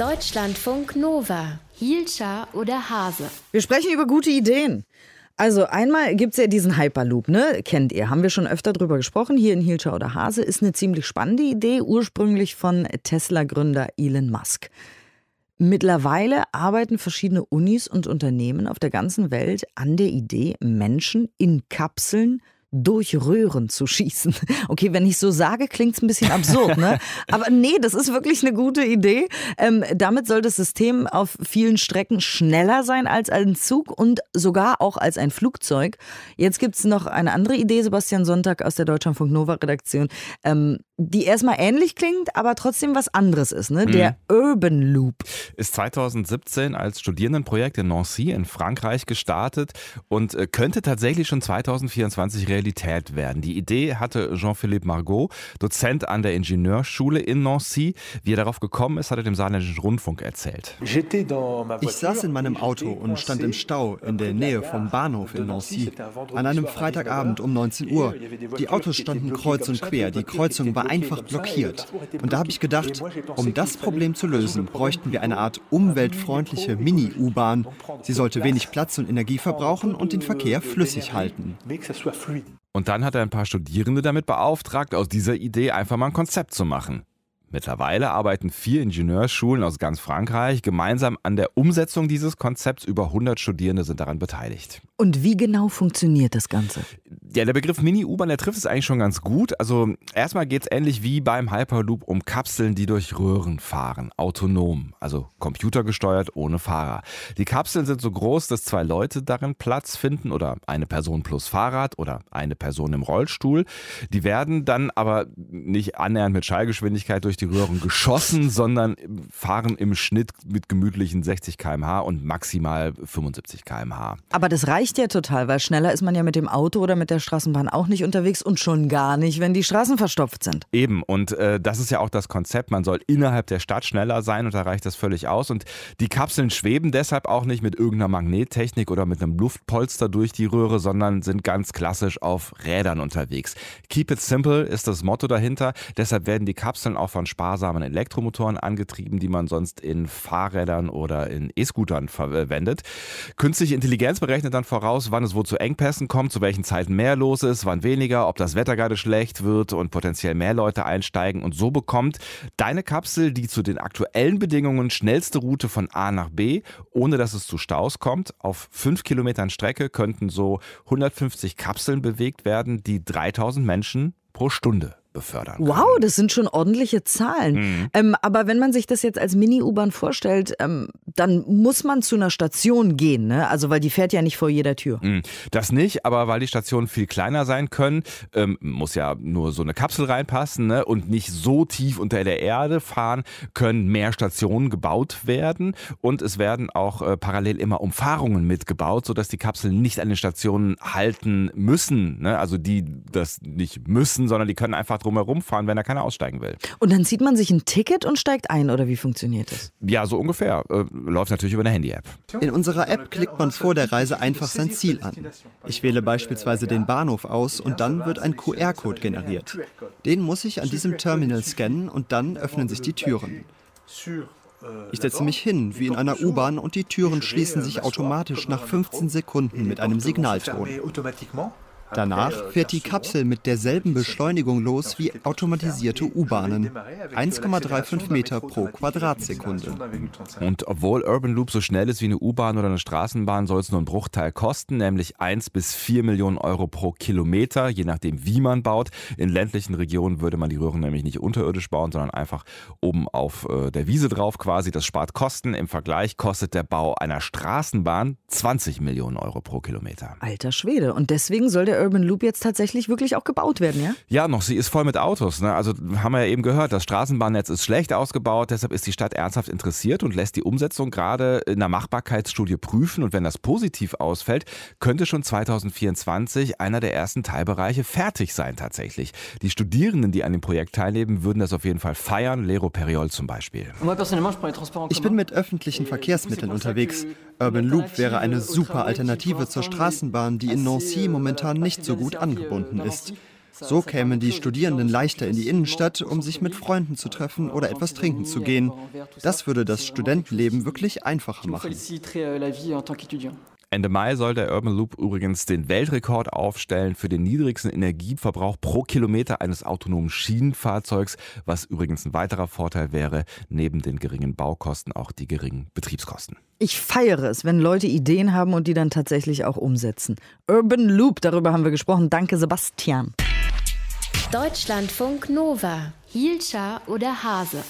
Deutschlandfunk Nova. Hielscher oder Hase? Wir sprechen über gute Ideen. Also einmal gibt es ja diesen Hyperloop, ne? Kennt ihr, haben wir schon öfter drüber gesprochen. Hier in Hielscher oder Hase ist eine ziemlich spannende Idee, ursprünglich von Tesla-Gründer Elon Musk. Mittlerweile arbeiten verschiedene Unis und Unternehmen auf der ganzen Welt an der Idee, Menschen in Kapseln durch Röhren zu schießen. Okay, wenn ich so sage, klingt es ein bisschen absurd, ne? Aber nee, das ist wirklich eine gute Idee. Ähm, damit soll das System auf vielen Strecken schneller sein als ein Zug und sogar auch als ein Flugzeug. Jetzt gibt es noch eine andere Idee, Sebastian Sonntag aus der Deutschlandfunk Nova Redaktion, ähm, die erstmal ähnlich klingt, aber trotzdem was anderes ist, ne? Der mhm. Urban Loop. Ist 2017 als Studierendenprojekt in Nancy in Frankreich gestartet und äh, könnte tatsächlich schon 2024 realisiert Realität werden. Die Idee hatte Jean-Philippe Margot, Dozent an der Ingenieurschule in Nancy. Wie er darauf gekommen ist, hat er dem Saarländischen Rundfunk erzählt. Ich saß in meinem Auto und stand im Stau in der Nähe vom Bahnhof in Nancy an einem Freitagabend um 19 Uhr. Die Autos standen kreuz und quer, die Kreuzung war einfach blockiert. Und da habe ich gedacht, um das Problem zu lösen, bräuchten wir eine Art umweltfreundliche Mini-U-Bahn. Sie sollte wenig Platz und Energie verbrauchen und den Verkehr flüssig halten. Und dann hat er ein paar Studierende damit beauftragt, aus dieser Idee einfach mal ein Konzept zu machen. Mittlerweile arbeiten vier Ingenieurschulen aus ganz Frankreich gemeinsam an der Umsetzung dieses Konzepts. Über 100 Studierende sind daran beteiligt. Und wie genau funktioniert das Ganze? Ja, der Begriff Mini-U-Bahn, der trifft es eigentlich schon ganz gut. Also erstmal geht es ähnlich wie beim Hyperloop um Kapseln, die durch Röhren fahren, autonom, also computergesteuert ohne Fahrer. Die Kapseln sind so groß, dass zwei Leute darin Platz finden oder eine Person plus Fahrrad oder eine Person im Rollstuhl. Die werden dann aber nicht annähernd mit Schallgeschwindigkeit durch die Röhren geschossen, sondern fahren im Schnitt mit gemütlichen 60 km/h und maximal 75 km/h. Aber das reicht ja total, weil schneller ist man ja mit dem Auto oder mit der Straßenbahn auch nicht unterwegs und schon gar nicht, wenn die Straßen verstopft sind. Eben, und äh, das ist ja auch das Konzept. Man soll innerhalb der Stadt schneller sein und da reicht das völlig aus. Und die Kapseln schweben deshalb auch nicht mit irgendeiner Magnettechnik oder mit einem Luftpolster durch die Röhre, sondern sind ganz klassisch auf Rädern unterwegs. Keep it simple ist das Motto dahinter. Deshalb werden die Kapseln auch von sparsamen Elektromotoren angetrieben, die man sonst in Fahrrädern oder in E-Scootern verwendet. Künstliche Intelligenz berechnet dann voraus, wann es wo zu Engpässen kommt, zu welchen Zeiten mehr los ist, wann weniger, ob das Wetter gerade schlecht wird und potenziell mehr Leute einsteigen. Und so bekommt deine Kapsel die zu den aktuellen Bedingungen schnellste Route von A nach B, ohne dass es zu Staus kommt. Auf fünf Kilometern Strecke könnten so 150 Kapseln bewegt werden, die 3000 Menschen pro Stunde befördern. Können. Wow, das sind schon ordentliche Zahlen. Mhm. Ähm, aber wenn man sich das jetzt als Mini-U-Bahn vorstellt, ähm, dann muss man zu einer Station gehen, ne? Also weil die fährt ja nicht vor jeder Tür. Mhm. Das nicht, aber weil die Stationen viel kleiner sein können, ähm, muss ja nur so eine Kapsel reinpassen ne? und nicht so tief unter der Erde fahren, können mehr Stationen gebaut werden und es werden auch äh, parallel immer Umfahrungen mitgebaut, sodass die Kapseln nicht an den Stationen halten müssen. Ne? Also die das nicht müssen, sondern die können einfach drumherum fahren, wenn da keiner aussteigen will. Und dann zieht man sich ein Ticket und steigt ein, oder wie funktioniert das? Ja, so ungefähr. Äh, läuft natürlich über eine Handy-App. In unserer App klickt man vor der Reise einfach sein Ziel an. Ich wähle beispielsweise den Bahnhof aus und dann wird ein QR-Code generiert. Den muss ich an diesem Terminal scannen und dann öffnen sich die Türen. Ich setze mich hin, wie in einer U-Bahn, und die Türen schließen sich automatisch nach 15 Sekunden mit einem Signalton. Danach fährt die Kapsel mit derselben Beschleunigung los wie automatisierte U-Bahnen. 1,35 Meter pro Quadratsekunde. Und obwohl Urban Loop so schnell ist wie eine U-Bahn oder eine Straßenbahn, soll es nur einen Bruchteil kosten, nämlich 1 bis 4 Millionen Euro pro Kilometer, je nachdem wie man baut. In ländlichen Regionen würde man die Röhren nämlich nicht unterirdisch bauen, sondern einfach oben auf äh, der Wiese drauf quasi. Das spart Kosten. Im Vergleich kostet der Bau einer Straßenbahn 20 Millionen Euro pro Kilometer. Alter Schwede. Und deswegen soll der Urban Loop jetzt tatsächlich wirklich auch gebaut werden, ja? Ja, noch. Sie ist voll mit Autos. Ne? Also haben wir ja eben gehört, das Straßenbahnnetz ist schlecht ausgebaut. Deshalb ist die Stadt ernsthaft interessiert und lässt die Umsetzung gerade in einer Machbarkeitsstudie prüfen. Und wenn das positiv ausfällt, könnte schon 2024 einer der ersten Teilbereiche fertig sein tatsächlich. Die Studierenden, die an dem Projekt teilnehmen, würden das auf jeden Fall feiern. Lero Periol zum Beispiel. Ich bin mit öffentlichen Verkehrsmitteln unterwegs. Urban Loop wäre eine super Alternative zur Straßenbahn, die in Nancy momentan nicht so gut angebunden ist. So kämen die Studierenden leichter in die Innenstadt, um sich mit Freunden zu treffen oder etwas trinken zu gehen. Das würde das Studentenleben wirklich einfacher machen. Ende Mai soll der Urban Loop übrigens den Weltrekord aufstellen für den niedrigsten Energieverbrauch pro Kilometer eines autonomen Schienenfahrzeugs, was übrigens ein weiterer Vorteil wäre, neben den geringen Baukosten auch die geringen Betriebskosten. Ich feiere es, wenn Leute Ideen haben und die dann tatsächlich auch umsetzen. Urban Loop, darüber haben wir gesprochen. Danke, Sebastian. Deutschlandfunk Nova. Hielscher oder Hase?